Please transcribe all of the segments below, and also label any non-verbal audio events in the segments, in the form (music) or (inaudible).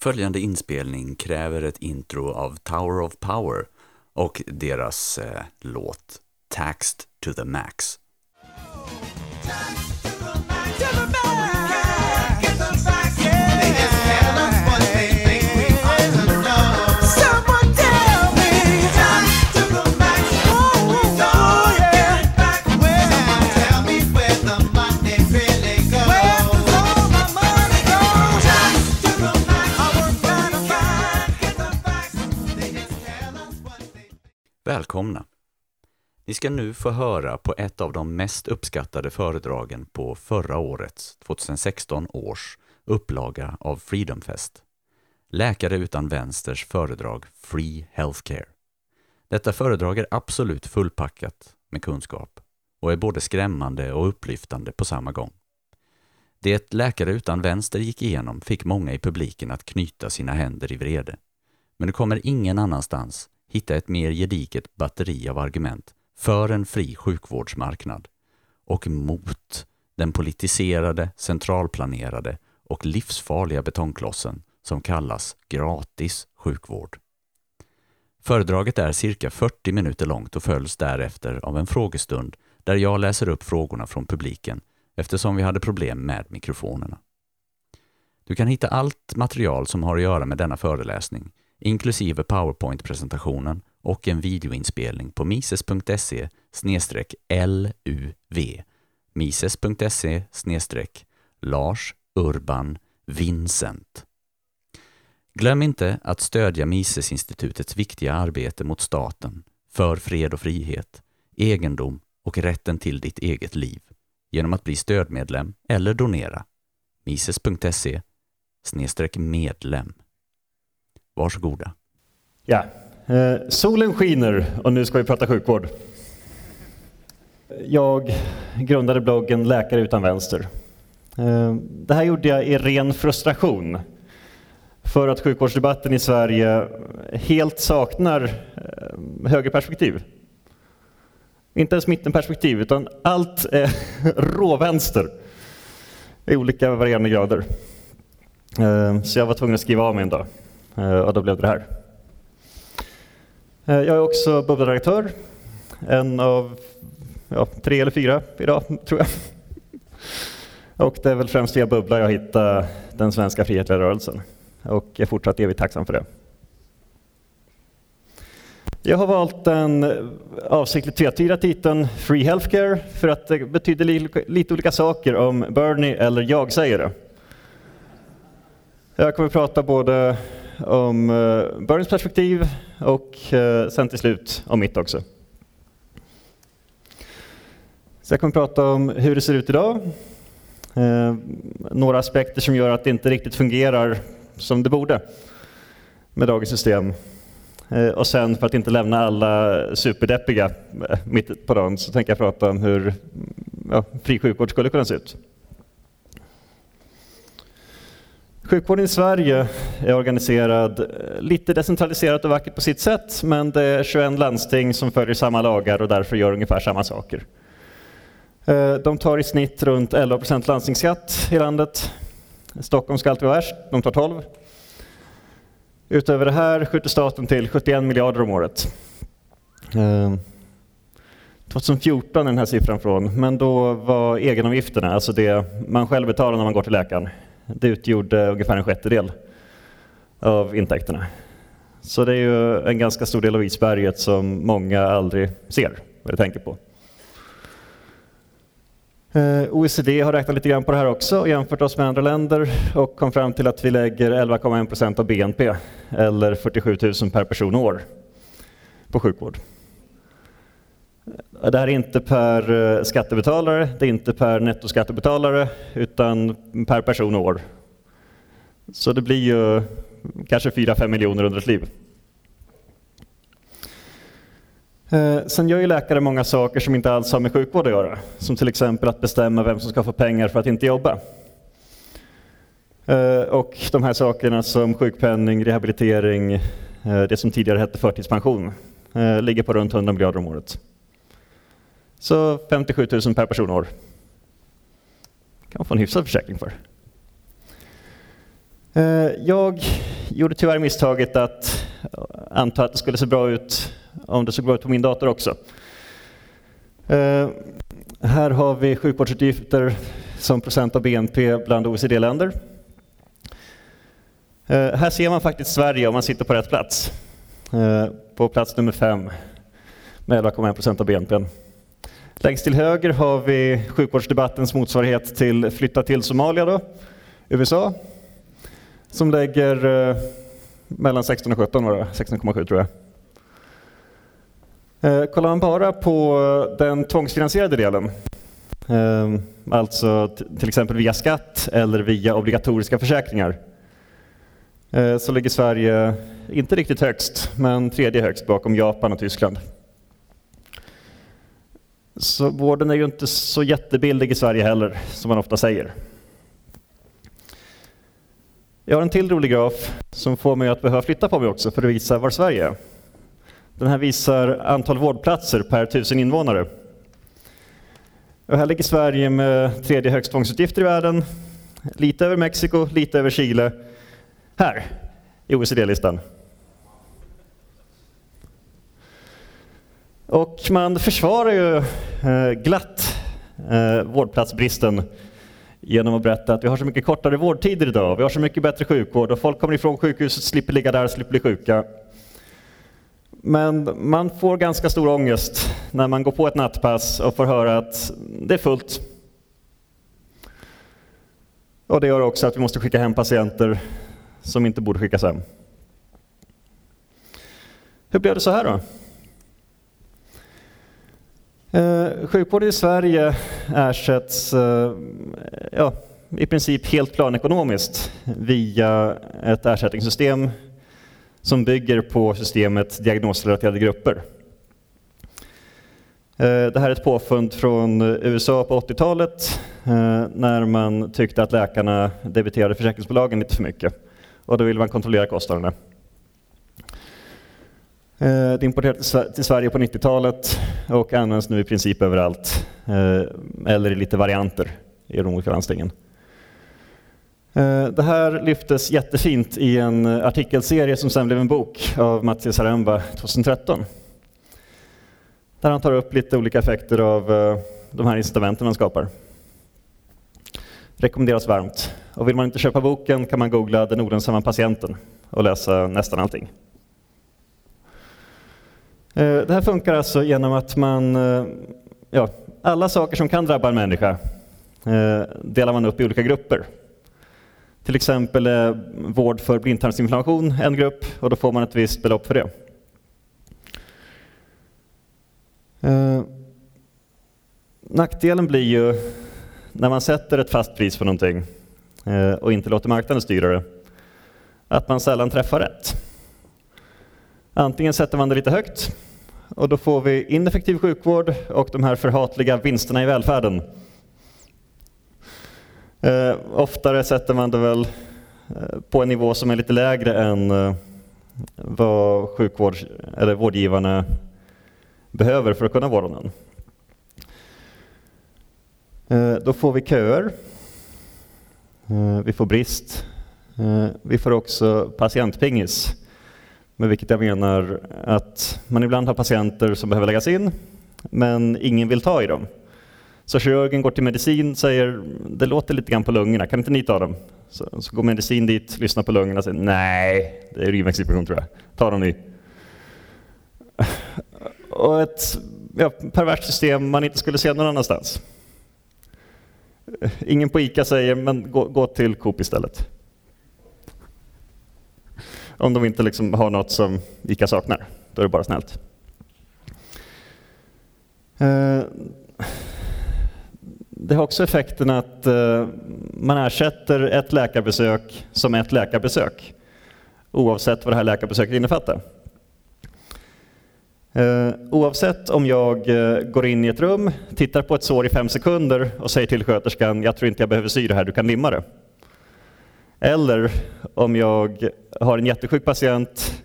Följande inspelning kräver ett intro av Tower of Power och deras eh, låt Taxed to the Max. Välkomna! Ni ska nu få höra på ett av de mest uppskattade föredragen på förra årets, 2016 års, upplaga av Freedom Fest. Läkare utan vänsters föredrag Free Healthcare. Detta föredrag är absolut fullpackat med kunskap och är både skrämmande och upplyftande på samma gång. Det Läkare utan vänster gick igenom fick många i publiken att knyta sina händer i vrede. Men du kommer ingen annanstans hitta ett mer gediget batteri av argument för en fri sjukvårdsmarknad och mot den politiserade, centralplanerade och livsfarliga betongklossen som kallas gratis sjukvård. Föredraget är cirka 40 minuter långt och följs därefter av en frågestund där jag läser upp frågorna från publiken eftersom vi hade problem med mikrofonerna. Du kan hitta allt material som har att göra med denna föreläsning, inklusive powerpoint-presentationen och en videoinspelning på mises.se LUV mises.se Lars Urban Vincent. Glöm inte att stödja Misesinstitutets viktiga arbete mot staten, för fred och frihet, egendom och rätten till ditt eget liv genom att bli stödmedlem eller donera. mises.se medlem. Varsågoda. Ja, eh, solen skiner och nu ska vi prata sjukvård. Jag grundade bloggen Läkare utan vänster. Eh, det här gjorde jag i ren frustration för att sjukvårdsdebatten i Sverige helt saknar eh, högerperspektiv. Inte ens mittenperspektiv, utan allt är (laughs) råvänster i olika varierande grader. Eh, så jag var tvungen att skriva av mig en dag Eh, och då blev det det här. Eh, jag är också bubbelredaktör, en av ja, tre eller fyra idag, tror jag. Och det är väl främst via Bubbla jag hittade den svenska frihetliga rörelsen och är fortsatt evigt tacksam för det. Jag har valt den avsiktligt tvetydiga titeln Free Healthcare för att det betyder lite olika saker om Bernie eller jag säger det. Jag kommer att prata både om eh, perspektiv och eh, sen till slut om mitt också. Så jag kommer att prata om hur det ser ut idag, eh, några aspekter som gör att det inte riktigt fungerar som det borde med dagens system. Eh, och sen för att inte lämna alla superdeppiga eh, mitt på dagen så tänker jag prata om hur ja, fri sjukvård skulle kunna se ut. Sjukvården i Sverige är organiserad eh, lite decentraliserat och vackert på sitt sätt, men det är 21 landsting som följer samma lagar och därför gör ungefär samma saker. Eh, de tar i snitt runt 11% landstingsskatt i landet. Stockholm ska alltid vara värst, de tar 12. Utöver det här skjuter staten till 71 miljarder om året. Eh, 2014 är den här siffran från, men då var egenavgifterna, alltså det man själv betalar när man går till läkaren, det utgjorde ungefär en sjättedel av intäkterna. Så det är ju en ganska stor del av isberget som många aldrig ser eller tänker på. Eh, OECD har räknat lite grann på det här också och jämfört oss med andra länder och kom fram till att vi lägger 11,1 procent av BNP eller 47 000 per person och år på sjukvård. Det här är inte per eh, skattebetalare, det är inte per nettoskattebetalare, utan per person och år. Så det blir ju kanske 4-5 miljoner under ett liv. Eh, sen gör ju läkare många saker som inte alls har med sjukvård att göra. Som till exempel att bestämma vem som ska få pengar för att inte jobba. Eh, och de här sakerna som sjukpenning, rehabilitering, det som tidigare hette förtidspension, ligger på runt 100 miljarder om året. Så 57 000 per person och år. kan man få en hyfsad försäkring för. Eh, jag gjorde tyvärr misstaget att eh, anta att det skulle se bra ut om det såg bra ut på min dator också. Eh, här har vi sjukvårdsutgifter som procent av BNP bland OECD-länder. Här ser man faktiskt Sverige om man sitter på rätt plats. På plats nummer fem med 11,1 procent av BNP. Längst till höger har vi sjukvårdsdebattens motsvarighet till Flytta till Somalia, då, USA, som lägger eh, mellan 16 och 17, 16,7 tror jag. Eh, kollar man bara på eh, den tvångsfinansierade delen, eh, alltså till exempel via skatt eller via obligatoriska försäkringar, eh, så ligger Sverige inte riktigt högst, men tredje högst bakom Japan och Tyskland. Så vården är ju inte så jättebillig i Sverige heller, som man ofta säger. Jag har en till rolig graf som får mig att behöva flytta på mig också för att visa var Sverige är. Den här visar antal vårdplatser per tusen invånare. Och här ligger Sverige med tredje högst tvångsutgifter i världen, lite över Mexiko, lite över Chile. Här, i OECD-listan. Och man försvarar ju eh, glatt eh, vårdplatsbristen genom att berätta att vi har så mycket kortare vårdtider idag, vi har så mycket bättre sjukvård och folk kommer ifrån sjukhuset, slipper ligga där, slipper bli sjuka. Men man får ganska stor ångest när man går på ett nattpass och får höra att det är fullt. Och det gör också att vi måste skicka hem patienter som inte borde skickas hem. Hur blev det så här då? Eh, sjukvården i Sverige ersätts eh, ja, i princip helt planekonomiskt via ett ersättningssystem som bygger på systemet diagnosrelaterade grupper. Eh, det här är ett påfund från USA på 80-talet eh, när man tyckte att läkarna debiterade försäkringsbolagen lite för mycket och då ville man kontrollera kostnaderna. Eh, det importerades till Sverige på 90-talet och används nu i princip överallt, eh, eller i lite varianter i de olika landstingen. Eh, det här lyftes jättefint i en artikelserie som sen blev en bok av Matti Saremba 2013. Där han tar upp lite olika effekter av de här incitamenten han skapar. Rekommenderas varmt. Och vill man inte köpa boken kan man googla Den olönsamma patienten och läsa nästan allting. Eh, det här funkar alltså genom att man, eh, ja, alla saker som kan drabba en människa eh, delar man upp i olika grupper. Till exempel vård för blindtarmsinflammation en grupp och då får man ett visst belopp för det. Nackdelen blir ju när man sätter ett fast pris för någonting och inte låter marknaden styra det, att man sällan träffar rätt. Antingen sätter man det lite högt och då får vi ineffektiv sjukvård och de här förhatliga vinsterna i välfärden. Eh, oftare sätter man det väl eh, på en nivå som är lite lägre än eh, vad sjukvård, eller vårdgivarna behöver för att kunna vårda någon. Eh, då får vi köer, vi får brist, vi får också patientpingis med vilket jag menar att man ibland har patienter som behöver läggas in, men ingen vill ta i dem. Så kirurgen går till medicin och säger det låter lite grann på lungorna, kan inte ni ta dem? Så, så går medicin dit, lyssnar på lungorna och säger nej, det är urinvägsinfektion tror jag, ta dem ni. (laughs) Och ett ja, perverst system man inte skulle se någon annanstans. Ingen på ICA säger men gå, gå till Coop istället. Om de inte liksom har något som ICA saknar, då är det bara snällt. Eh, det har också effekten att eh, man ersätter ett läkarbesök som ett läkarbesök oavsett vad det här läkarbesöket innefattar. Eh, oavsett om jag går in i ett rum, tittar på ett sår i fem sekunder och säger till sköterskan jag tror inte jag behöver sy det här, du kan limma det. Eller om jag har en jättesjuk patient,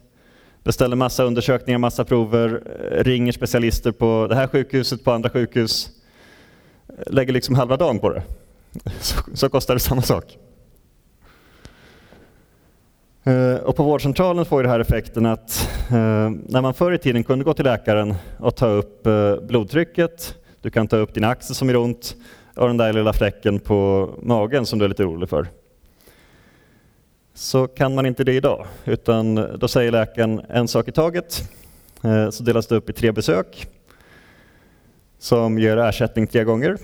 beställer massa undersökningar, massa prover, ringer specialister på det här sjukhuset, på andra sjukhus, lägger liksom halva dagen på det. (laughs) Så, så kostar det samma sak. Eh, och på vårdcentralen får det här effekten att eh, när man förr i tiden kunde gå till läkaren och ta upp eh, blodtrycket, du kan ta upp din axel som gör ont och den där lilla fläcken på magen som du är lite orolig för. Så kan man inte det idag, utan eh, då säger läkaren en sak i taget. Eh, så delas det upp i tre besök som ger ersättning tre gånger.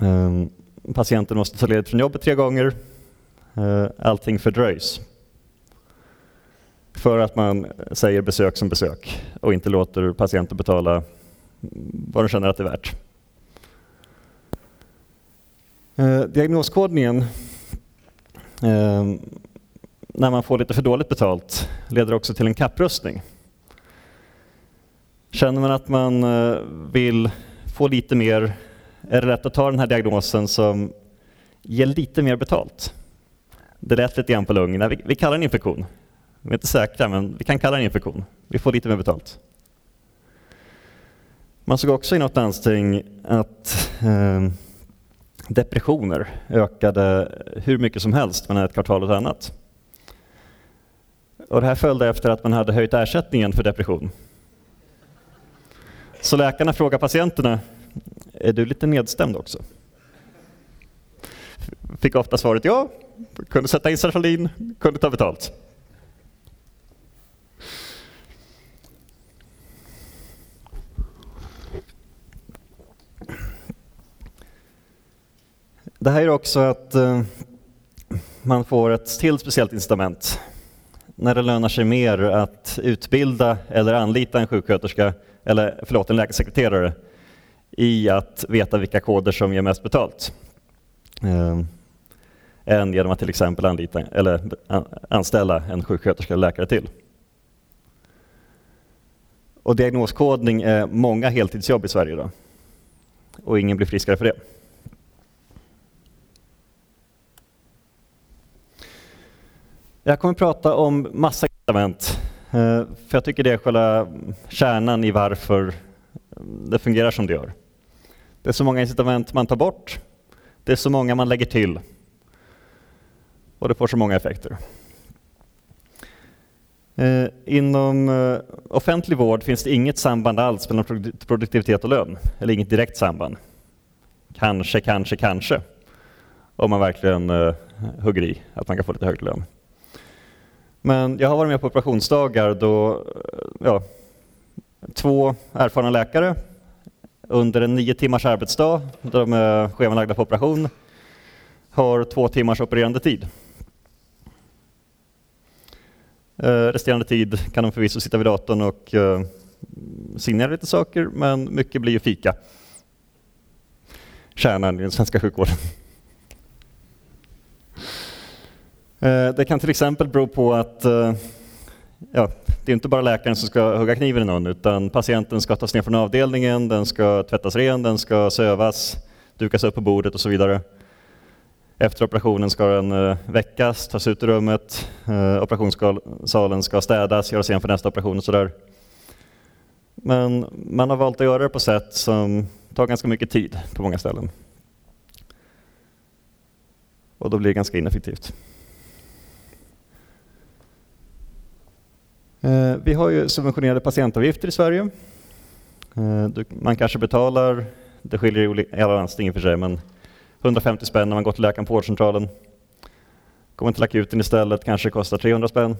Ehm, patienten måste ta ledigt från jobbet tre gånger. Eh, allting fördröjs för att man säger besök som besök och inte låter patienten betala vad de känner att det är värt. Diagnoskodningen, eh, när man får lite för dåligt betalt, leder också till en kapprustning. Känner man att man eh, vill få lite mer, är det rätt att ta den här diagnosen som ger lite mer betalt? Det lät lite grann på lungorna, vi, vi kallar det en infektion. Vi är inte säkra, men vi kan kalla det infektion. Vi får lite mer betalt. Man såg också i något landsting att eh, depressioner ökade hur mycket som helst mellan ett kvartal och ett annat. Och det här följde efter att man hade höjt ersättningen för depression. Så läkarna frågar patienterna, är du lite nedstämd också? Fick ofta svaret ja, kunde sätta in sertralin, kunde ta betalt. Det här är också att eh, man får ett till speciellt incitament när det lönar sig mer att utbilda eller anlita en sjuksköterska, eller förlåt, en läkarsekreterare i att veta vilka koder som ger mest betalt. Eh, än genom att till exempel anlita, eller anställa en sjuksköterska eller läkare till. Och diagnoskodning är många heltidsjobb i Sverige idag. Och ingen blir friskare för det. Jag kommer att prata om massa incitament, eh, för jag tycker det är själva kärnan i varför det fungerar som det gör. Det är så många incitament man tar bort, det är så många man lägger till och det får så många effekter. Eh, inom eh, offentlig vård finns det inget samband alls mellan produktivitet och lön, eller inget direkt samband. Kanske, kanske, kanske, om man verkligen hugger i att man kan få lite högre lön. Men jag har varit med på operationsdagar då eh, ja, två erfarna läkare under en nio timmars arbetsdag, där de är schemalagda på operation, har två timmars opererande tid. Eh, resterande tid kan de förvisso sitta vid datorn och eh, signera lite saker, men mycket blir ju fika. Kärnan i den svenska sjukvården. Eh, Eh, det kan till exempel bero på att eh, ja, det är inte bara läkaren som ska hugga kniven i någon utan patienten ska tas ner från avdelningen, den ska tvättas ren, den ska sövas, dukas upp på bordet och så vidare. Efter operationen ska den eh, väckas, tas ut ur rummet, operationssalen ska städas, göras igen för nästa operation och sådär. Men man har valt att göra det på sätt som tar ganska mycket tid på många ställen. Och då blir det ganska ineffektivt. Eh, vi har ju subventionerade patientavgifter i Sverige. Eh, man kanske betalar, det skiljer i alla landsting i och för sig, men 150 spänn när man går till läkaren på vårdcentralen. Kommer till akuten istället, kanske kostar 300 spänn.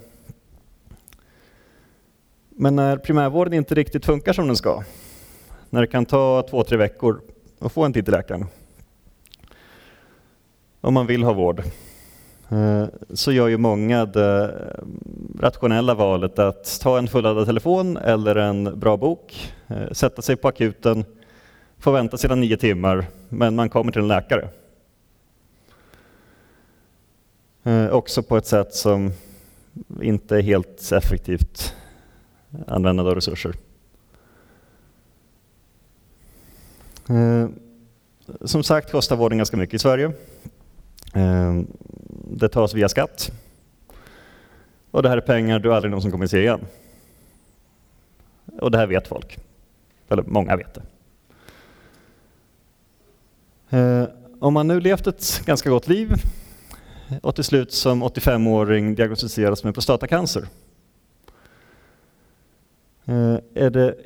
Men när primärvården inte riktigt funkar som den ska, när det kan ta två, tre veckor att få en tid till läkaren, om man vill ha vård, Eh, så gör ju många det rationella valet att ta en fulladdad telefon eller en bra bok, eh, sätta sig på akuten, få vänta sedan nio timmar, men man kommer till en läkare. Eh, också på ett sätt som inte är helt effektivt användande av resurser. Som sagt kostar vården ganska mycket i Sverige. Ehm, det tas via skatt. Och det här är pengar du aldrig någonsin kommer att se igen. Och det här vet folk. Eller många vet det. Ehm, om man nu levt ett ganska gott liv, och till slut som 85-åring diagnostiseras med prostatacancer. Ehm, är det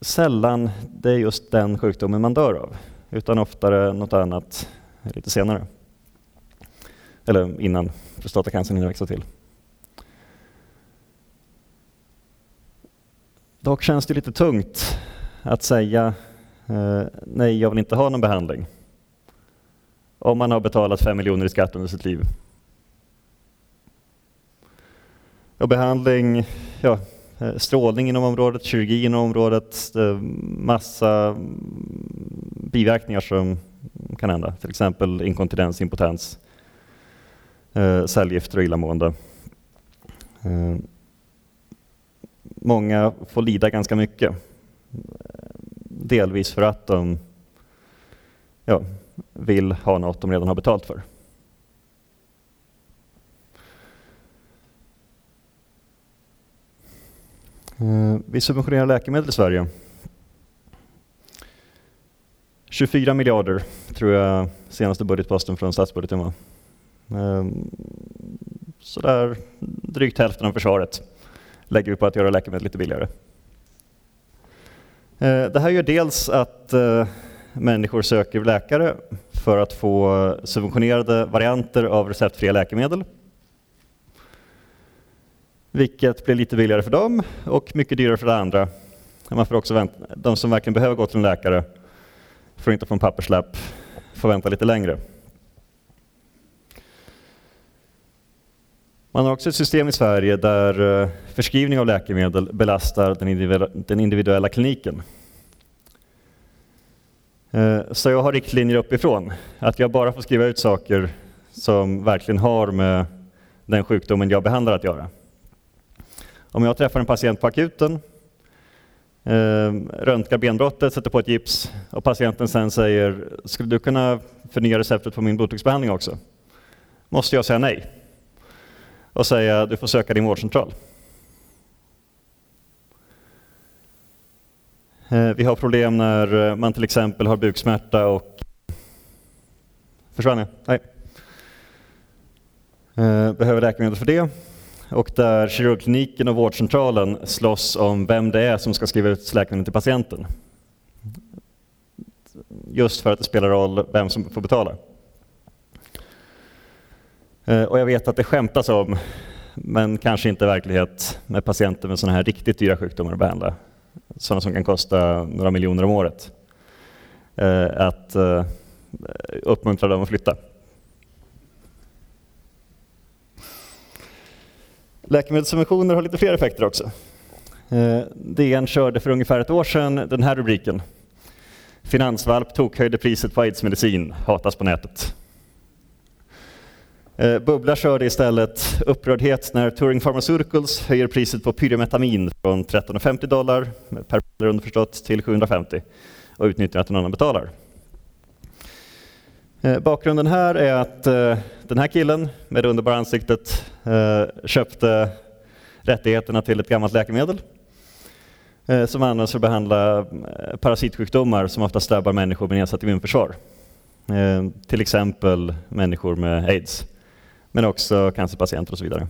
sällan det är just den sjukdomen man dör av, utan oftare något annat lite senare. Eller innan prostatacancern hinner växa till. Dock känns det lite tungt att säga eh, nej, jag vill inte ha någon behandling. Om man har betalat fem miljoner i skatt under sitt liv. Och behandling, ja, eh, strålning inom området, kirurgi inom området, eh, massa biverkningar som kan hända. Till exempel inkontinens, impotens, eh, cellgifter och illamående. Eh, många får lida ganska mycket. Delvis för att de ja, vill ha något de redan har betalt för. Eh, vi subventionerar läkemedel i Sverige. 24 miljarder tror jag senaste budgetposten från statsbudgeten var. Ehm, sådär drygt hälften av försvaret lägger vi på att göra läkemedel lite billigare. Ehm, det här gör dels att eh, människor söker läkare för att få subventionerade varianter av receptfria läkemedel. Vilket blir lite billigare för dem och mycket dyrare för de andra. Man får också vänta, de som verkligen behöver gå till en läkare för att inte få en papperslapp, får vänta lite längre. Man har också ett system i Sverige där eh, förskrivning av läkemedel belastar den individuella kliniken. Eh, så jag har riktlinjer uppifrån, att jag bara får skriva ut saker som verkligen har med den sjukdomen jag behandlar att göra. Om jag träffar en patient på akuten, eh, röntgar benbrottet, sätter på ett gips och patienten sen säger ”Skulle du kunna förnya receptet på min botoxbehandling också?” måste jag säga nej och säga ”Du får söka din vårdcentral”. Eh, vi har problem när eh, man till exempel har buksmärta och... Försvann jag? Nej. Eh, behöver läkemedel för det. Och där kirurgkliniken och vårdcentralen slåss om vem det är som ska skriva ut läkemedel till patienten. Just för att det spelar roll vem som får betala. Eh, och jag vet att det skämtas om, men kanske inte verklighet, med patienter med sådana här riktigt dyra sjukdomar att behandla sådana som kan kosta några miljoner om året. Eh, att eh, uppmuntra dem att flytta. Läkemedelssubventioner har lite fler effekter också. DN körde för ungefär ett år sedan den här rubriken. Finansvalp tokhöjde priset på aidsmedicin, hatas på nätet. Eh, Bubbla körde istället upprördhet när Turing Pharmaceuticals höjer priset på pyrimetamin från 13,50 dollar per piller underförstått till 750 och utnyttjar att någon annan betalar. Eh, bakgrunden här är att eh, den här killen med det underbara ansiktet köpte rättigheterna till ett gammalt läkemedel som används för att behandla parasitsjukdomar som ofta drabbar människor med nedsatt immunförsvar. Till exempel människor med aids men också cancerpatienter och så vidare.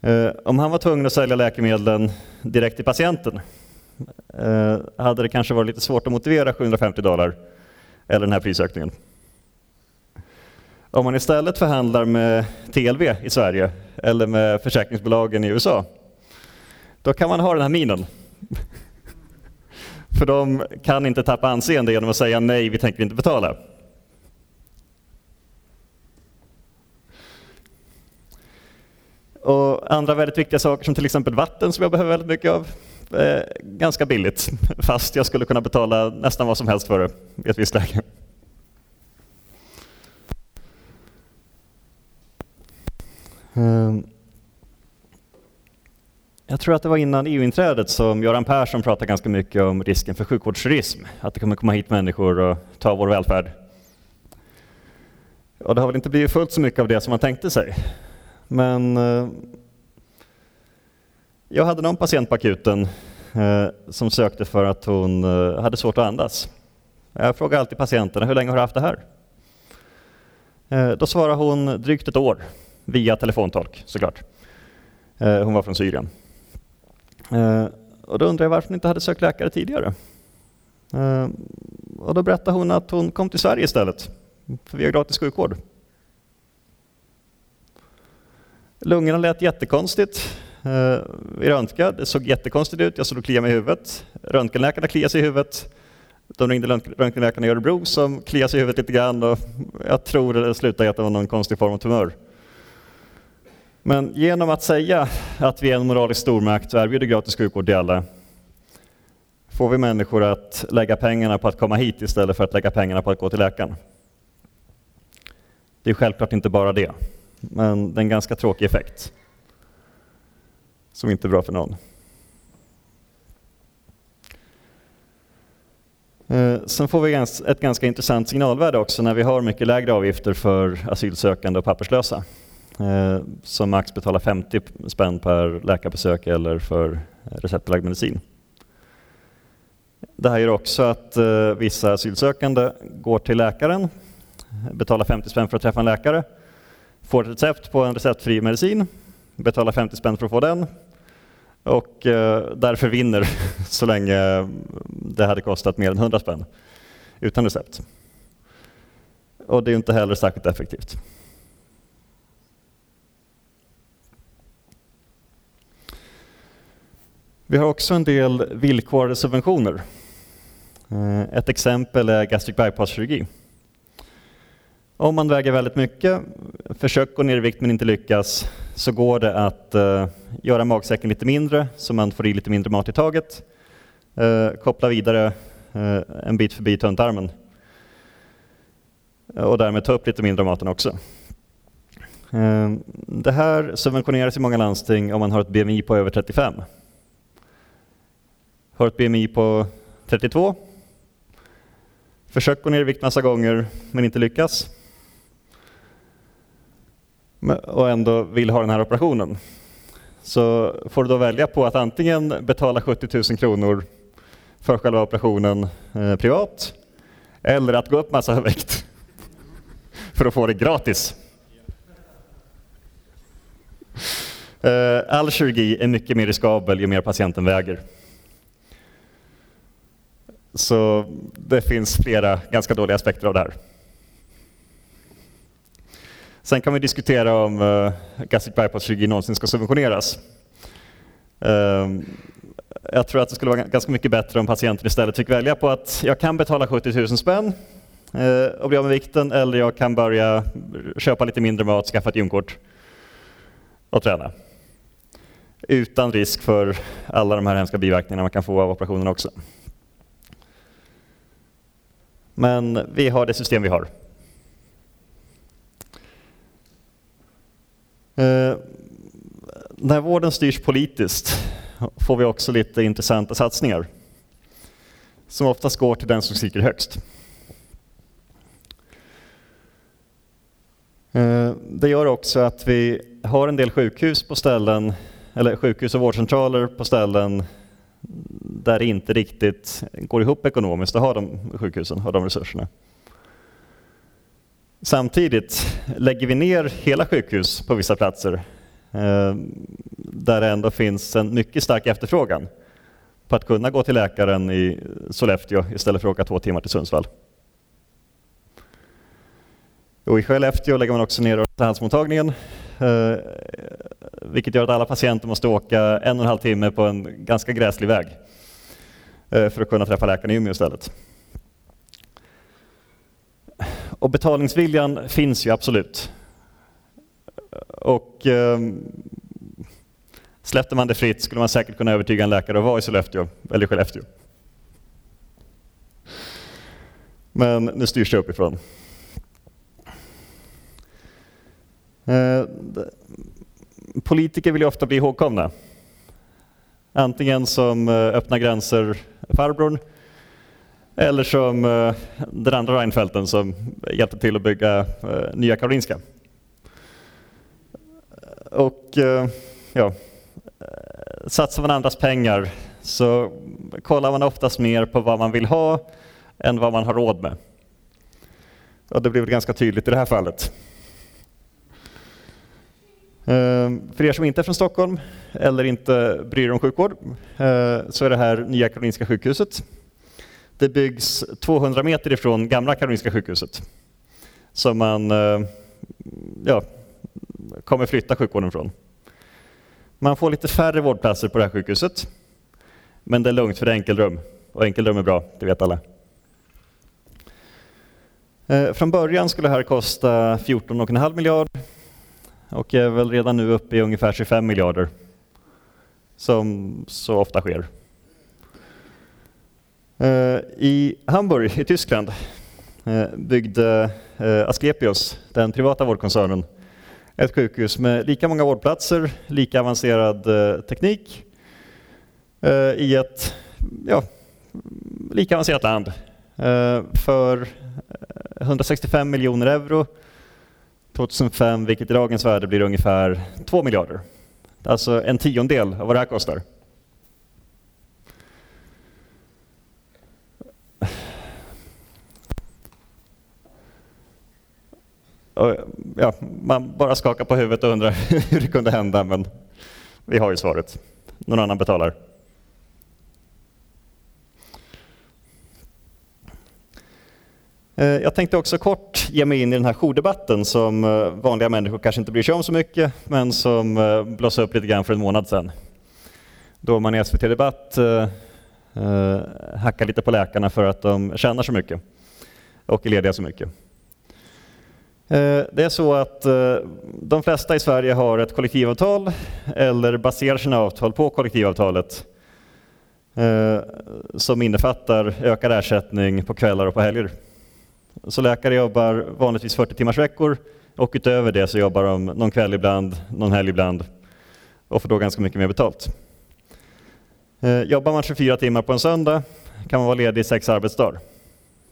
Eh, om han var tvungen att sälja läkemedlen direkt till patienten eh, hade det kanske varit lite svårt att motivera 750 dollar eller den här prisökningen. Om man istället förhandlar med TLV i Sverige eller med försäkringsbolagen i USA, då kan man ha den här minen. (laughs) För de kan inte tappa anseende genom att säga nej, vi tänker inte betala. Och andra väldigt viktiga saker som till exempel vatten som jag behöver väldigt mycket av. Eh, ganska billigt, (laughs) fast jag skulle kunna betala nästan vad som helst för det i ett visst läge. Ehm, jag tror att det var innan EU-inträdet som Göran Persson pratade ganska mycket om risken för sjukvårdsturism. Att det kommer komma hit människor och ta vår välfärd. Och det har väl inte blivit fullt så mycket av det som man tänkte sig. Men eh, jag hade någon patient på akuten eh, som sökte för att hon eh, hade svårt att andas. Jag frågar alltid patienterna, hur länge har du haft det här? Då svarade hon drygt ett år via telefontolk såklart. Hon var från Syrien. Och då undrar jag varför hon inte hade sökt läkare tidigare. Och då berättade hon att hon kom till Sverige istället, för vi har gratis sjukvård. Lungorna lät jättekonstigt. Eh, vi röntgade, det såg jättekonstigt ut, jag stod och kliade mig i huvudet. Röntgenläkarna kliade sig i huvudet. De ringde röntgenläkarna i Örebro som kliade sig i huvudet lite grann och jag tror det slutade i att det var någon konstig form av tumör. Men genom att säga att vi är en moralisk stormakt och erbjuder gratis sjukvård till alla får vi människor att lägga pengarna på att komma hit istället för att lägga pengarna på att gå till läkaren. Det är självklart inte bara det, men det är en ganska tråkig effekt som inte är bra för någon. Eh, sen får vi ett ganska intressant signalvärde också när vi har mycket lägre avgifter för asylsökande och papperslösa. Eh, som max betalar 50 spänn per läkarbesök eller för receptbelagd medicin. Det här gör också att eh, vissa asylsökande går till läkaren, betalar 50 spänn för att träffa en läkare, får ett recept på en receptfri medicin, betalar 50 spänn för att få den och eh, därför vinner (laughs) så länge det hade kostat mer än 100 spänn utan recept. Och det är inte heller särskilt effektivt. Vi har också en del villkorade subventioner. Eh, ett exempel är gastric bypass-kirurgi. Om man väger väldigt mycket, försöker gå ner i vikt men inte lyckas, så går det att eh, göra magsäcken lite mindre så man får i lite mindre mat i taget. Eh, koppla vidare eh, en bit förbi tunntarmen eh, och därmed ta upp lite mindre av maten också. Eh, det här subventioneras i många landsting om man har ett BMI på över 35. Har ett BMI på 32 Försök gå ner i vikt massa gånger men inte lyckas. Och ändå vill ha den här operationen. Så får du då välja på att antingen betala 70 000 kronor för själva operationen eh, privat eller att gå upp massa vikt (laughs) för att få det gratis. Eh, all kirurgi är mycket mer riskabel ju mer patienten väger. Så det finns flera ganska dåliga aspekter av det här. Sen kan vi diskutera om eh, uh, gastric bypass-kirurgi någonsin ska subventioneras. Um, jag tror att det skulle vara ganska mycket bättre om patienten istället fick välja på att jag kan betala 70 000 spänn uh, och bli av med vikten eller jag kan börja köpa lite mindre mat, skaffa ett gymkort och träna. Utan risk för alla de här hemska biverkningarna man kan få av operationen också. Men vi har det system vi har. Eh, när vården styrs politiskt får vi också lite intressanta satsningar som oftast går till den som skriker högst. Eh, det gör också att vi har en del sjukhus på ställen, eller sjukhus och vårdcentraler på ställen där det inte riktigt går ihop ekonomiskt att ha de sjukhusen, ha de resurserna. Samtidigt lägger vi ner hela sjukhus på vissa platser eh, där det ändå finns en mycket stark efterfrågan på att kunna gå till läkaren i Sollefteå istället för att åka två timmar till Sundsvall. Och I Skellefteå lägger man också ner halsmottagningen eh, vilket gör att alla patienter måste åka en och en halv timme på en ganska gräslig väg eh, för att kunna träffa läkaren i Umeå istället. Och betalningsviljan finns ju absolut. Och eh, släppte man det fritt skulle man säkert kunna övertyga en läkare att vara i Sollefteå eller Skellefteå. Men nu styrs det uppifrån. Eh, politiker vill ju ofta bli ihågkomna. Antingen som eh, öppna gränser-farbrorn eller som eh, den andra Reinfeldten som hjälpte till att bygga eh, Nya Karolinska. Och eh, ja, satsar man andras pengar så kollar man oftast mer på vad man vill ha än vad man har råd med. Och det blir väl ganska tydligt i det här fallet. För er som inte är från Stockholm eller inte bryr er om sjukvård så är det här Nya Karolinska sjukhuset. Det byggs 200 meter ifrån gamla Karolinska sjukhuset. Som man eh, ja, kommer flytta sjukvården från. Man får lite färre vårdplatser på det här sjukhuset. Men det är lugnt för det är enkelrum. Och enkelrum är bra, det vet alla. Eh, från början skulle det här kosta 14,5 miljarder och är väl redan nu uppe i ungefär 25 miljarder. Som så ofta sker. Eh, I Hamburg i Tyskland eh, byggde eh, Asklepios, den privata vårdkoncernen, ett sjukhus med lika många vårdplatser, lika avancerad teknik i ett ja, lika avancerat land för 165 miljoner euro 2005, vilket i dagens värde blir ungefär 2 miljarder. Alltså en tiondel av vad det här kostar. Ja, man bara skakar på huvudet och undrar (laughs) hur det kunde hända, men vi har ju svaret. Någon annan betalar. Eh, jag tänkte också kort ge mig in i den här jourdebatten som eh, vanliga människor kanske inte bryr sig om så mycket, men som eh, blossade upp lite grann för en månad sedan. Då man i SVT Debatt hackar lite på läkarna för att de tjänar så mycket och är lediga så mycket. Eh, det är så att eh, de flesta i Sverige har ett kollektivavtal eller baserar sina avtal på kollektivavtalet eh, som innefattar ökad ersättning på kvällar och på helger. Så läkare jobbar vanligtvis 40 timmars veckor och utöver det så jobbar de någon kväll ibland, någon helg ibland och får då ganska mycket mer betalt. Jobbar man 24 timmar på en söndag kan man vara ledig i sex arbetsdagar.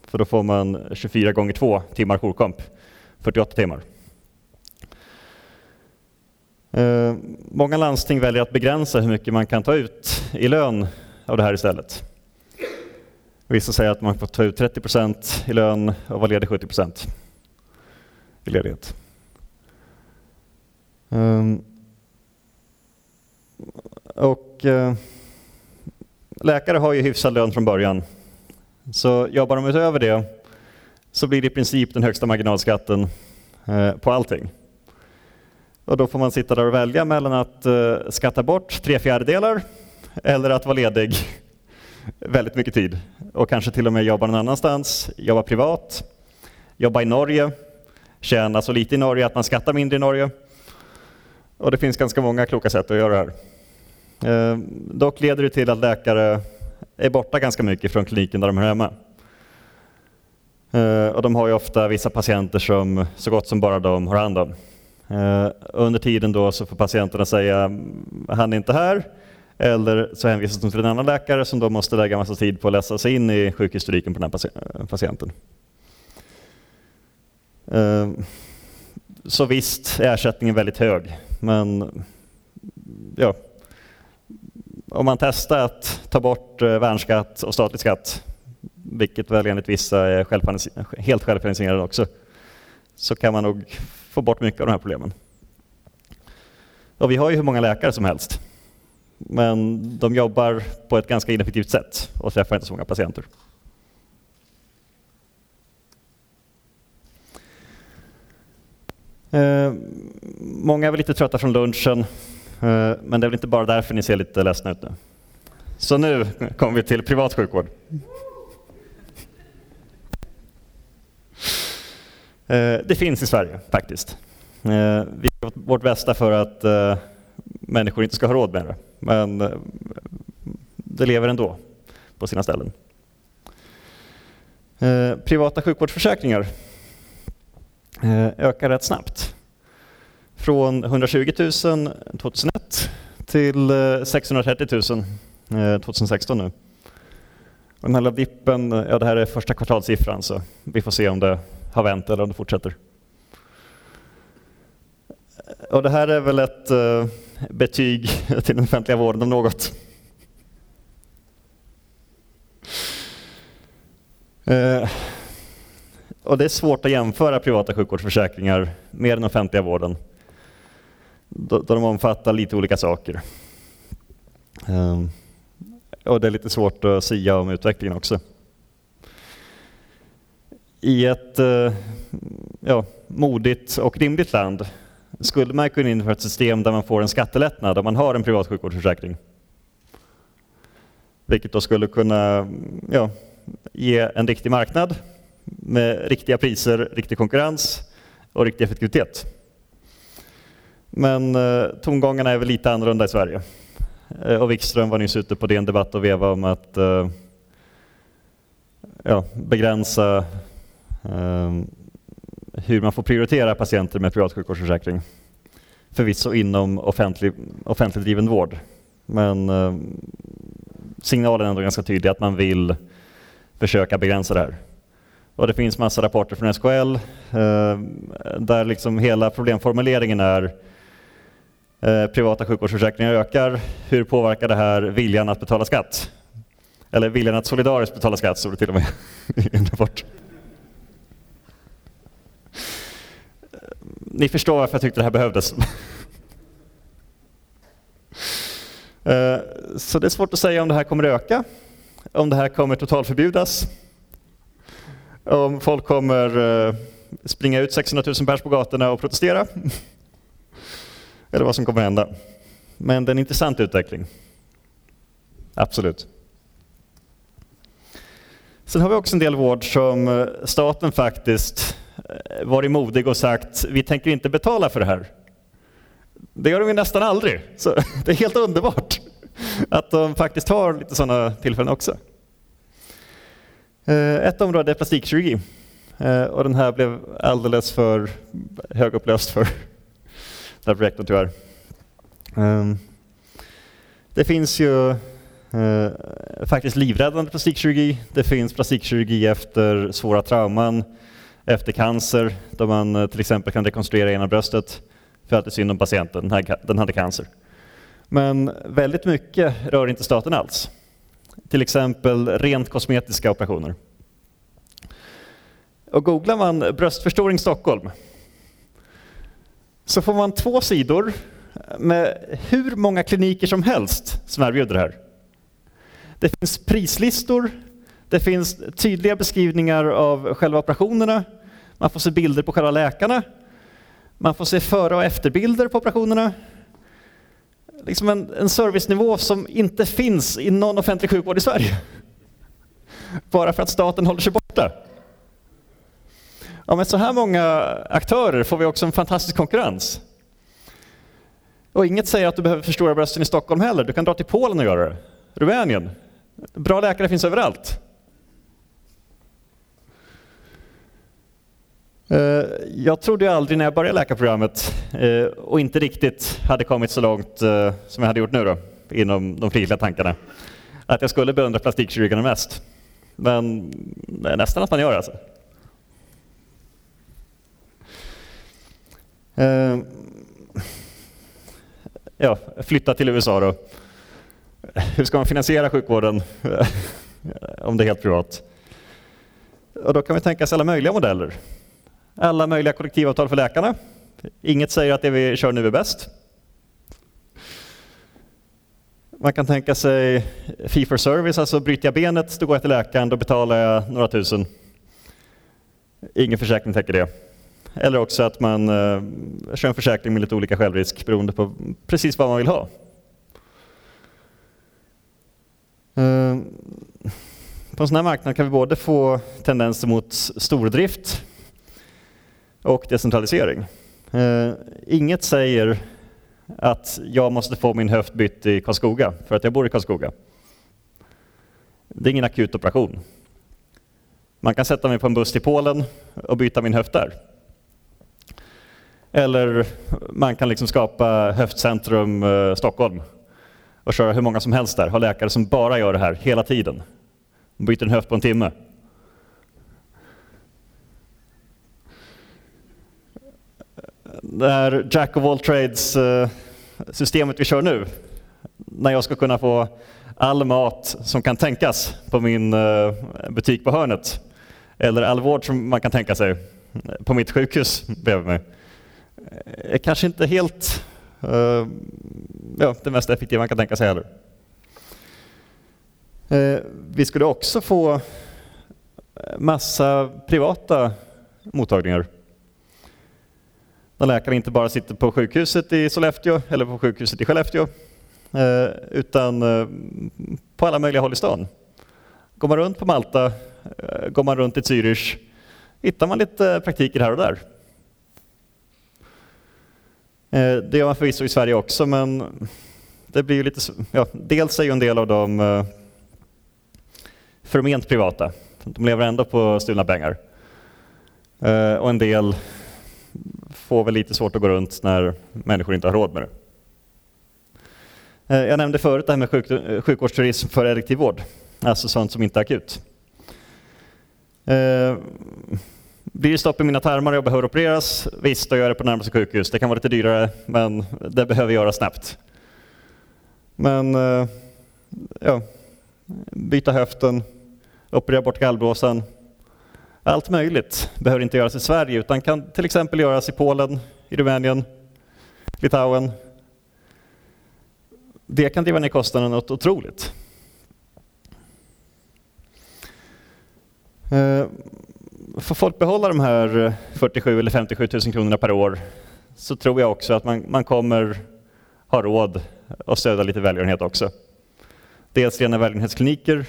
För då får man 24 gånger 2 timmar jourkomp, 48 timmar. Eh, många landsting väljer att begränsa hur mycket man kan ta ut i lön av det här istället. Vissa säger att man får ta ut 30 procent i lön och vara ledig 70 procent i ledighet. Ehm, och eh, läkare har ju hyfsad lön från början. Så jobbar de utöver det så blir det i princip den högsta marginalskatten eh, på allting. Och då får man sitta där och välja mellan att eh, skatta bort tre fjärdedelar eller att vara ledig (laughs) väldigt mycket tid och kanske till och med jobba någon annanstans, jobba privat, jobba i Norge, tjäna så lite i Norge att man skattar mindre i Norge. Och det finns ganska många kloka sätt att göra det här. Eh, dock leder det till att läkare är borta ganska mycket från kliniken där de hör hemma. Eh, och de har ju ofta vissa patienter som så gott som bara de har hand om. Eh, under tiden då så får patienterna säga mm, han är inte här, eller så hänvisas de till en annan läkare som då måste lägga massa tid på att läsa sig in i sjukhistoriken på den här eh, patienten. Så visst är ersättningen väldigt hög, men ja, om man testar att ta bort värnskatt och statlig skatt, vilket väl enligt vissa är helt självfinansierande också, så kan man nog få bort mycket av de här problemen. Och vi har ju hur många läkare som helst. Men de jobbar på ett ganska ineffektivt sätt och träffar inte så många patienter. Eh, många är väl lite trötta från lunchen, eh, men det är väl inte bara därför ni ser lite ledsna ut nu. Så nu kommer vi till privat sjukvård. Eh, det finns i Sverige faktiskt. Eh, vi gör vårt bästa för att eh, människor inte ska ha råd med det men det lever ändå på sina ställen. Privata sjukvårdsförsäkringar ökar rätt snabbt. Från 120 000 2001 till 630 000 2016 nu. Och den här lilla dippen, ja det här är första kvartalssiffran så vi får se om det har vänt eller om det fortsätter. Och det här är väl ett eh, betyg (laughs) till den offentliga vården om något. Eh, och det är svårt att jämföra privata sjukvårdsförsäkringar med den offentliga vården då, då de omfattar lite olika saker. Eh, och det är lite svårt att sia om utvecklingen också. I ett eh, ja, modigt och rimligt land skulle man kunna införa ett system där man får en skattelättnad om man har en privat sjukvårdsförsäkring. Vilket då skulle kunna ja, ge en riktig marknad med riktiga priser, riktig konkurrens och riktig effektivitet. Men eh, tongångarna är väl lite annorlunda i Sverige. Eh, och Wikström var nyss ute på DN Debatt och veva om att eh, ja, begränsa Ehm, hur man får prioritera patienter med privat sjukvårdsförsäkring. Förvisso inom offentlig, offentligt driven vård. Men eh, signalen är ändå ganska tydlig att man vill försöka begränsa det här. Och det finns massa rapporter från SKL eh, där liksom hela problemformuleringen är eh, privata sjukvårdsförsäkringar ökar. Hur påverkar det här viljan att betala skatt? Eller viljan att solidariskt betala skatt, stod det till och med (laughs) i en rapport. Ni förstår varför jag tyckte det här behövdes. Eh, så det är svårt att säga om det här kommer öka, om det här kommer totalförbjudas, om folk kommer eh, springa ut 600 000 pers på gatorna och protestera. Eller vad som kommer hända. Men det är en intressant utveckling. Absolut. Sen har vi också en del vård som eh, staten faktiskt Eh, varit modig och sagt vi tänker inte betala för det här. Det gör de ju nästan aldrig. Så (laughs) det är helt underbart att de faktiskt har lite sådana tillfällen också. Eh, ett område är plastikkirurgi. Eh, och den här blev alldeles för högupplöst för (laughs) den här projekten tyvärr. Ehm, det finns ju faktiskt livräddande plastikkirurgi. Det finns plastikkirurgi efter svåra trauman, efter cancer, då man eh, till exempel kan rekonstruera ena bröstet för att det är synd om patienten, den hade cancer. Men väldigt mycket rör inte staten alls. Till exempel rent kosmetiska operationer. Och googlar man bröstförstoring Stockholm så får man två sidor med hur många kliniker som helst som erbjuder det här. Det finns prislistor, det finns tydliga beskrivningar av själva operationerna, man får se bilder på själva läkarna, man får se före och efterbilder på operationerna. Liksom en, en servicenivå som inte finns i någon offentlig sjukvård i Sverige. Bara för att staten håller sig borta. Ja, med så här många aktörer får vi också en fantastisk konkurrens. Och inget säger att du behöver förstora brösten i Stockholm heller. Du kan dra till Polen och göra det. Rumänien. Bra läkare finns överallt. Eh, jag trodde aldrig när jag började läkarprogrammet eh, och inte riktigt hade kommit så långt eh, som jag hade gjort nu då, inom de frivilliga tankarna, att jag skulle beundra plastikkirurgerna mest. Men det är nästan att man gör alltså. Ja, flytta till USA då. Hur ska man finansiera sjukvården (laughs) om det är helt privat? Och då kan vi tänka oss alla möjliga modeller alla möjliga kollektivavtal för läkarna. Inget säger att det vi kör nu är bäst. Man kan tänka sig fee for service, alltså bryter jag benet, då går jag till läkaren, då betalar jag några tusen. Ingen försäkring täcker det. Eller också att man eh, kör en försäkring med lite olika självrisk beroende på precis vad man vill ha. Eh, på en sån här marknad kan vi både få tendenser mot stordrift och decentralisering. Eh, inget säger att jag måste få min höft bytt i Karlskoga för att jag bor i Karlskoga. Det är ingen akut operation. Man kan sätta mig på en buss till Polen och byta min höft där. Eller man kan liksom skapa Höftcentrum eh, Stockholm och köra hur många som helst där, ha läkare som bara gör det här hela tiden. De byter en höft på en timme. Det här Jack of all Trades-systemet eh, vi kör nu, när jag ska kunna få all mat som kan tänkas på min eh, butik på hörnet eller all vård som man kan tänka sig eh, på mitt sjukhus bredvid mig är kanske inte helt ja, det mest effektiva man kan tänka sig heller. Vi skulle också få massa privata mottagningar. När läkaren inte bara sitter på sjukhuset i Sollefteå eller på sjukhuset i Skellefteå eh, utan eh, på alla möjliga håll i stan. Går man runt på Malta, eh, går man runt i Zürich hittar man lite praktiker här och där. Det gör man förvisso i Sverige också, men det blir ju lite, ja, dels är ju en del av dem förment privata. De lever ändå på stulna pengar. Och en del får väl lite svårt att gå runt när människor inte har råd med det. Eh, jag nämnde förut det här med sjuk, eh, sjukvårdsturism för elektiv vård, alltså sånt som inte är akut. Blir det stopp i mina tarmar och jag behöver opereras, visst, då gör jag det på närmaste sjukhus. Det kan vara lite dyrare, men det behöver göras snabbt. Men, eh, ja, byta höften, operera bort gallblåsan. Allt möjligt behöver inte göras i Sverige, utan kan till exempel göras i Polen, i Rumänien, Litauen. Det kan driva ner kostnaden något otroligt. Eh, får folk behålla de här eh, 47 eller 57 000 kronorna per år så tror jag också att man, man kommer ha råd att stödja lite välgörenhet också. Dels rena välgörenhetskliniker,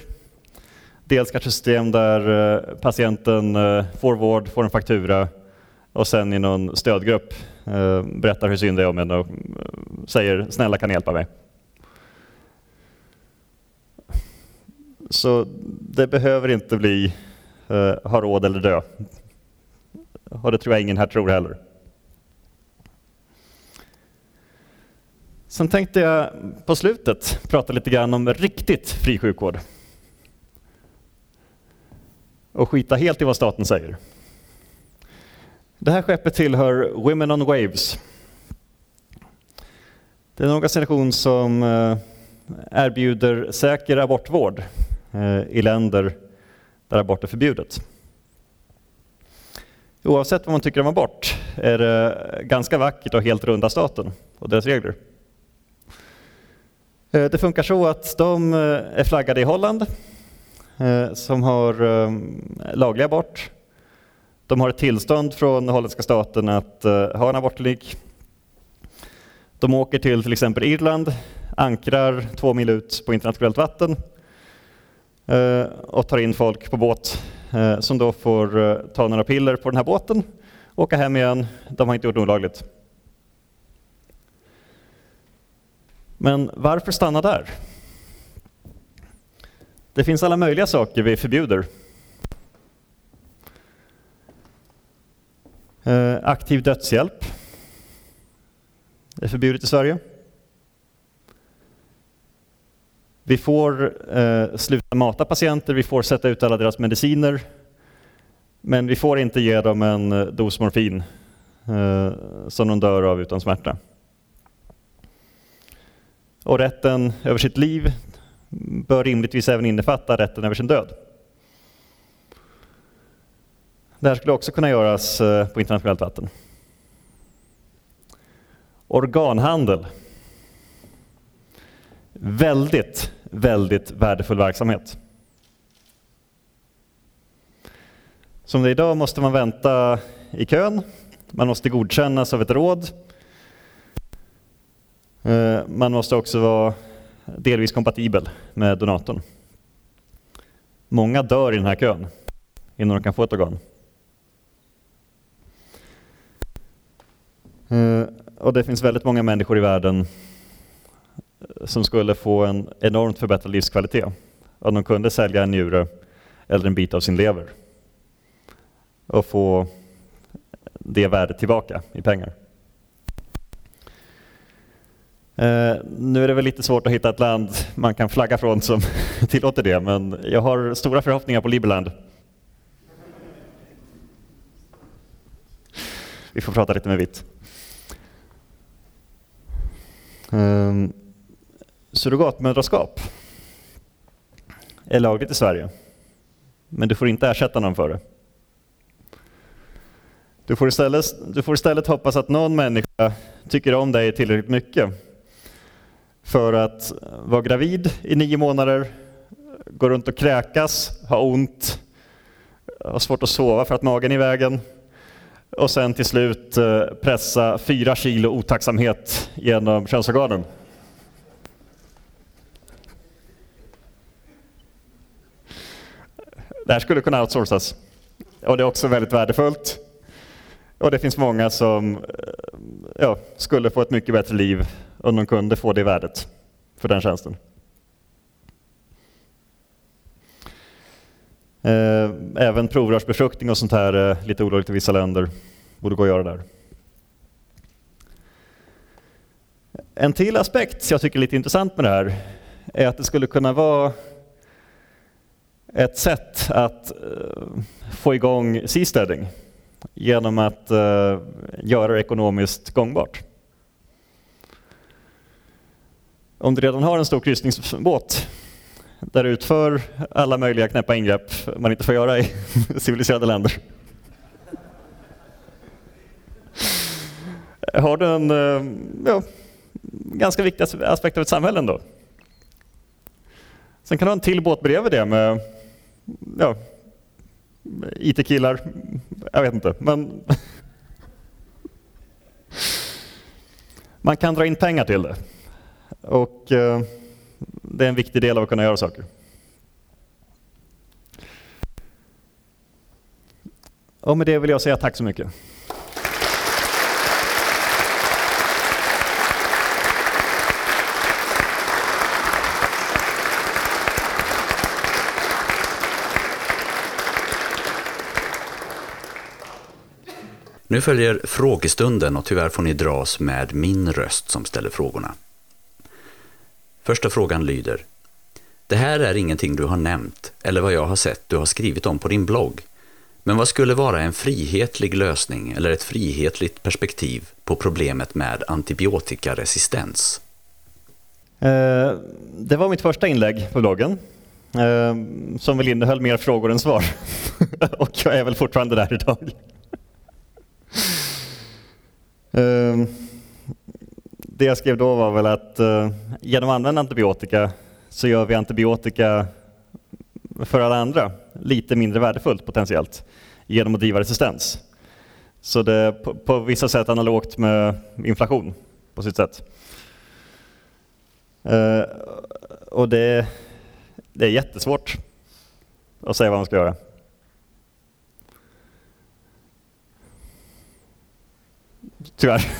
dels kanske system där eh, patienten eh, får vård, får en faktura och sen i någon stödgrupp eh, berättar hur synd det är om en och säger snälla kan ni hjälpa mig. Så det behöver inte bli ha råd eller dö. Och det tror jag ingen här tror heller. Sen tänkte jag på slutet prata lite grann om riktigt fri sjukvård. Och skita helt i vad staten säger. Det här skeppet tillhör Women on Waves. Det är en organisation som eh, erbjuder säker abortvård eh, i länder där abort är förbjudet. Oavsett vad man tycker om abort är det ganska vackert och helt runda staten och deras regler. Eh, det funkar så att de är flaggade i Holland Eh, som har eh, laglig abort. De har ett tillstånd från holländska staten att eh, ha en abortklinik. De åker till till exempel Irland, ankrar två mil ut på internationellt vatten och tar in folk på båt som då får ta några piller på den här båten, åka hem igen. De har inte gjort något olagligt. Men varför stanna där? Det finns alla möjliga saker vi förbjuder. Eh, aktiv dödshjälp är förbjudet i Sverige. Vi får eh, sluta mata patienter, vi får sätta ut alla deras mediciner. Men vi får inte ge dem en eh, dos morfin eh, som de dör av utan smärta. Och rätten över sitt liv bör rimligtvis även innefatta rätten över sin död. Det här skulle också kunna göras eh, på internationellt vatten. Organhandel väldigt, väldigt värdefull verksamhet. Som det är idag måste man vänta i kön, man måste godkännas av ett råd. Eh, man måste också vara delvis kompatibel med donatorn. Många dör i den här kön innan de kan få ett organ. Eh, och det finns väldigt många människor i världen eh, som skulle få en enormt förbättrad livskvalitet om de kunde sälja en njure eller en bit av sin lever och få det värdet tillbaka i pengar. Eh, nu är det väl lite svårt att hitta ett land man kan flagga från som (laughs) tillåter det, men jag har stora förhoppningar på Liberland. Vi får prata lite med vitt. Ehm, surrogatmödraskap är lagligt i Sverige. Men du får inte ersätta någon för det. Du får, istället, du får istället hoppas att någon människa tycker om dig tillräckligt mycket för att vara gravid i nio månader, gå runt och kräkas, ha ont, ha svårt att sova för att magen är i vägen och sen till slut eh, pressa fyra kilo otacksamhet genom könsorganen. Det här skulle kunna outsourcas. Och det är också väldigt värdefullt. Och det finns många som eh, ja, skulle få ett mycket bättre liv om de kunde få det värdet för den tjänsten. Eh, även provrörsbefruktning och sånt här är lite olagligt i vissa länder. Borde gå att göra där. En till aspekt som jag tycker är lite intressant med det här är att det skulle kunna vara ett sätt att få igång seasteading genom att eh, göra det ekonomiskt gångbart. Om du redan har en stor kryssningsbåt där du utför alla möjliga knäppa ingrepp man inte får göra i (laughs) civiliserade länder. Har du en eh, ja, ganska viktig aspekt av ett samhälle ändå. Sen kan du ha en till båt bredvid det med ja, IT-killar, jag vet inte. Men man kan dra in pengar till det. Och eh, det är en viktig del av att kunna göra saker. Och med det vill jag säga tack så mycket. Nu följer frågestunden och tyvärr får ni dras med min röst som ställer frågorna. Första frågan lyder. Det här är ingenting du har nämnt eller vad jag har sett du har skrivit om på din blogg. Men vad skulle vara en frihetlig lösning eller ett frihetligt perspektiv på problemet med antibiotikaresistens? Eh, det var mitt första inlägg på bloggen eh, som väl innehöll mer frågor än svar. (laughs) och jag är väl fortfarande där idag. Ehm, det jag skrev då var väl att eh, genom att använda antibiotika så gör vi antibiotika för alla andra lite mindre värdefullt potentiellt genom att driva resistens. Så det är på, på vissa sätt analogt med inflation på sitt sätt. Eh, och det, det är jättesvårt att säga vad man ska göra. Tyvärr.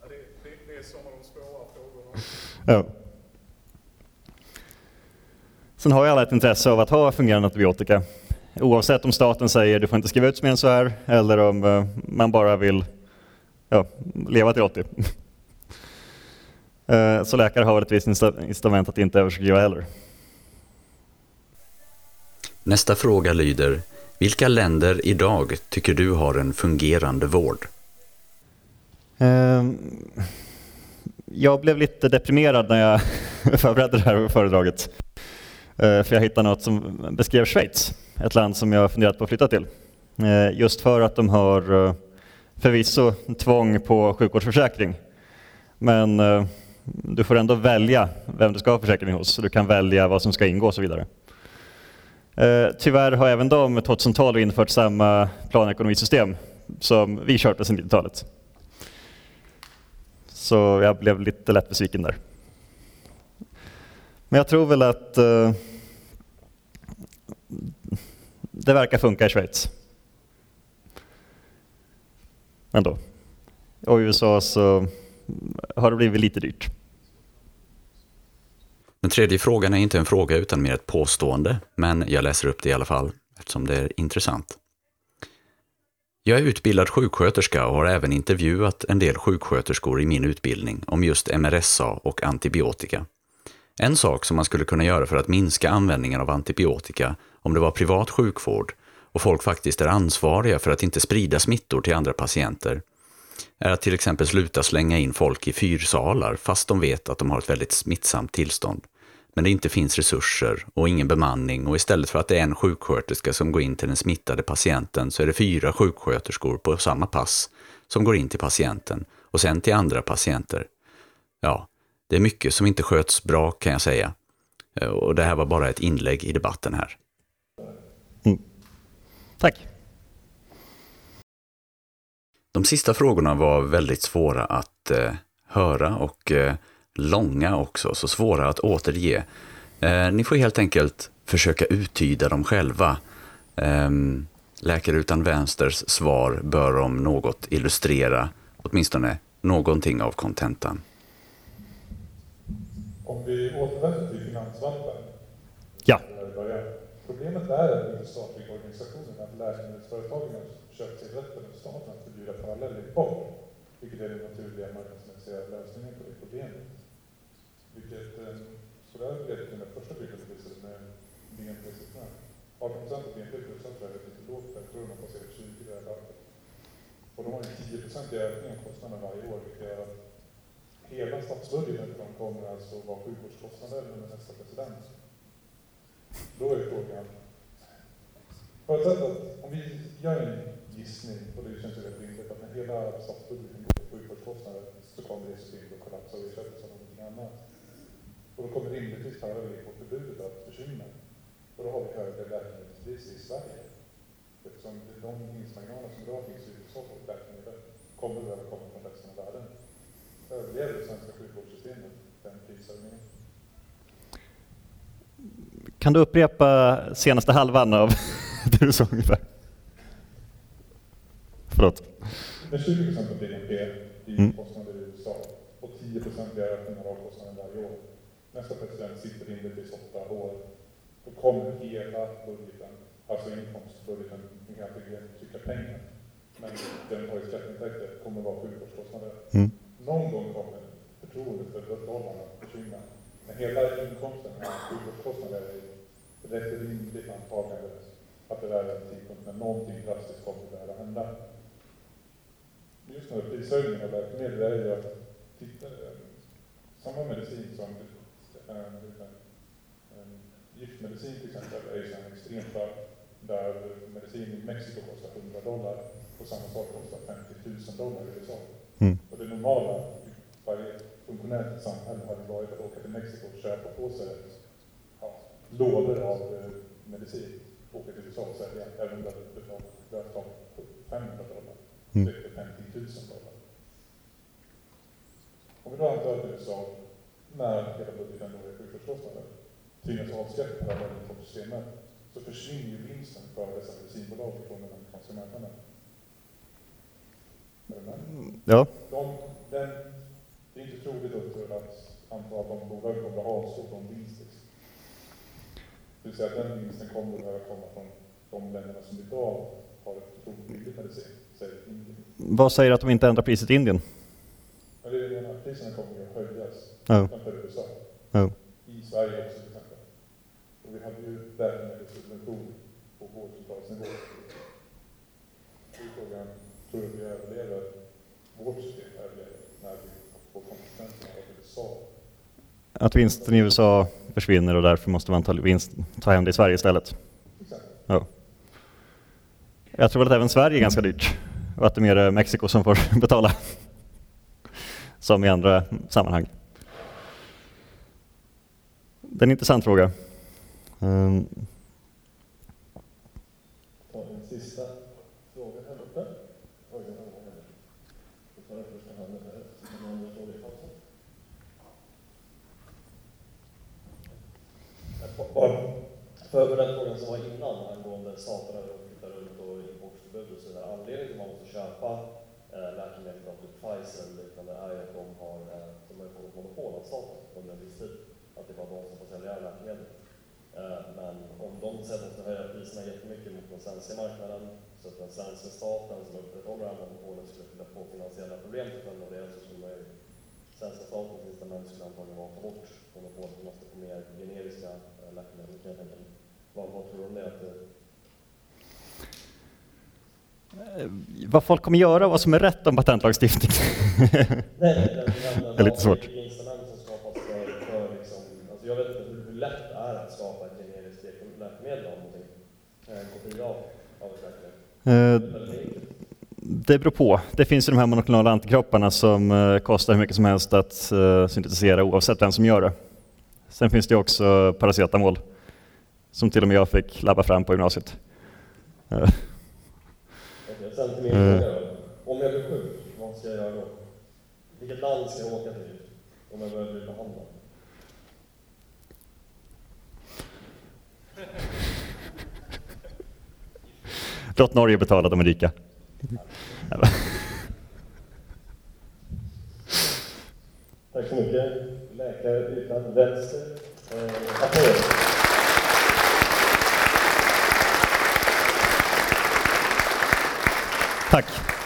Ja, det, det, det är som de svåra frågorna. Ja. Sen har ju alla ett intresse av att ha fungerande antibiotika. Oavsett om staten säger du får inte skriva ut mer än så här eller om uh, man bara vill ja, leva till 80. uh, eh, så läkare har ett visst incitament att inte överskriva heller. Nästa fråga lyder, vilka länder idag tycker du har en fungerande vård? Ehm, jag blev lite deprimerad när jag (laughs) förberedde det här föredraget. Eh, för jag hittade något som beskrev Schweiz, ett land som jag funderat på att flytta till. Eh, just för att de har eh, förvisso tvång på sjukvårdsförsäkring. Men du får ändå välja vem du ska ha försäkring hos. Så du kan välja vad som ska ingå och så vidare. Tyvärr har även de 2012 infört samma planekonomisystem som vi kört på sedan 90-talet. Så jag blev lite lätt besviken där. Men jag tror väl att uh, det verkar funka i Schweiz. Ändå. Och i USA så har det blivit lite dyrt. Den tredje frågan är inte en fråga utan mer ett påstående, men jag läser upp det i alla fall eftersom det är intressant. Jag är utbildad sjuksköterska och har även intervjuat en del sjuksköterskor i min utbildning om just MRSA och antibiotika. En sak som man skulle kunna göra för att minska användningen av antibiotika om det var privat sjukvård och folk faktiskt är ansvariga för att inte sprida smittor till andra patienter är att till exempel sluta slänga in folk i fyrsalar fast de vet att de har ett väldigt smittsamt tillstånd men det inte finns resurser och ingen bemanning och istället för att det är en sjuksköterska som går in till den smittade patienten så är det fyra sjuksköterskor på samma pass som går in till patienten och sen till andra patienter. Ja, det är mycket som inte sköts bra kan jag säga. Eh, och det här var bara ett inlägg i debatten här. Mm. Tack. De sista frågorna var väldigt svåra att eh, höra och eh, långa också, så svåra att återge. Eh, ni får helt enkelt försöka uttyda dem själva. Eh, Läkare utan vänsters svar bör om något illustrera åtminstone någonting av kontentan. Om vi återvänder till finansvalpen. Ja. Problemet är att de statliga organisationerna, att läkemedelsföretagen har köpt sig rätten av staten att förbjuda parallellimport, vilket är den naturliga marknadsmässiga lösningen på det problemet. Vilket, eh, så där vet den första bilden visades med BNP-siffrorna. 18 procent av BNP plus att det är lite lågt, jag tror de har passerat 20 i det här landet. Och de har en 10 procent i ökning av kostnaderna varje år, vilket gör att hela statsbudgeten för dem kommer alltså vara sjukvårdskostnader under nästa president. Då är frågan, förutsatt att om vi gör en gissning, och det känns ju rätt rimligt, att när hela statsbudgeten går på sjukvårdskostnader så kommer det systemet att kollapsa och ersättas av någonting annat. Och då kommer rimligtvis parallellförbudet att försvinna. Och då har vi högre läkemedelspriser i Sverige. Eftersom de vinstmarginaler som idag finns i USA på läkemedel kommer behöva komma från resten av världen. Överlever det svenska sjukvårdssystemet den prishöjningen? Kan du upprepa senaste halvan av (laughs) det du sa ungefär? Förlåt. Med 20 procent av BNP i mm. kostnader i USA och 10 procent i ökning av. Nästa president sitter rimligtvis åtta år. Då kommer hela budgeten, alltså inkomstbudgeten, ni kan tycka pengar, men den har ju skatteintäkter, kommer vara sjukvårdskostnader. Mm. Någon gång kommer förtroendet för dollarn att försvinna. Men hela inkomsten sjukvårdskostnader är rätt rimligt antagande att det är en tidpunkt när någonting drastiskt kommer att behöva hända. Just nu, prishöjningen av läkemedel är ju att titta, samma medicin som giftmedicin till exempel är ju en extremt fall där medicin i Mexiko kostar 100 dollar och samma sak kostar 50 000 dollar i USA. Mm. Och det normala i varje funktionellt samhälle hade varit att åka till Mexiko och köpa på sig ja, lådor av eh, medicin, åka till USA och sälja, även om det hade betalat 500 dollar. Mm. Det är 50 000 dollar. Om vi då antar att USA, när hela budgeten då är sjukvårdskostnader, tvingas avskaffa det här inkomstsystemet så försvinner ju vinsten för dessa medicinbolag från den amerikanska marknaden. Ja. De, den, det är inte troligt att anta att de bolagen kommer att avstå från vinst. Det vill säga att den vinsten kommer att behöva komma från de länderna som idag har ett otroligt billigt medicin, säg Indien. Vad säger att de inte ändrar priset i Indien? Ja, det är att priserna kommer att höjas ja. utanför USA. Ja. I Sverige också till exempel. Och vi hade ju läkemedelssubvention på vårdcentralsnivå. Då är frågan, tror du vi överlever, vårt system överlever, när vi får konsekvenserna av USA? Att vinsten i USA försvinner och därför måste man ta, vinst, ta hem det i Sverige istället. Ja. Jag tror att även Sverige är ganska dyrt och att det är mer Mexiko som får (laughs) betala. Som i andra sammanhang. Det är en intressant fråga. Um. För den frågan som var innan angående staterna och flyttar runt och importförbud och så vidare. Anledningen till att man måste köpa eh, läkemedel av typ Pfizer eller liknande är ju att de har, eh, de har fått monopol av staten under en viss tid. Att det bara de som får sälja läkemedel. Eh, men om de de ska höja priserna jättemycket mot den svenska marknaden så att den svenska staten som upprätthåller det här monopolet skulle kunna få finansiella problem till följd av det så skulle svenska statens incitament skulle antagligen vara att ta bort monopolet och måste få mer generiska läkemedel kan jag tänka mig. Vad, vad tror du om det? Att det... Eh, vad folk kommer göra och vad som är rätt om patentlagstiftning. (laughs) Det är lite svårt. Incitament som skapas för, för liksom, alltså jag vet inte hur, hur bli av av ett läkemedel? Eh, Väldigt enkelt. Det beror på. Det finns ju de här monoklonala antikropparna som eh, kostar hur mycket som helst att eh, syntetisera oavsett vem som gör det. Sen finns det också paracetamol som till och med jag fick labba fram på gymnasiet. Eh, Okej, sen till min fråga då. Om jag blir sjuk, vad ska jag göra då? Vilket land ska jag åka till om jag behöver bli behandlad? (laughs) Låt Norge betala, de är rika. Tack så mycket. Läkare utan vänster. Eh. Tack.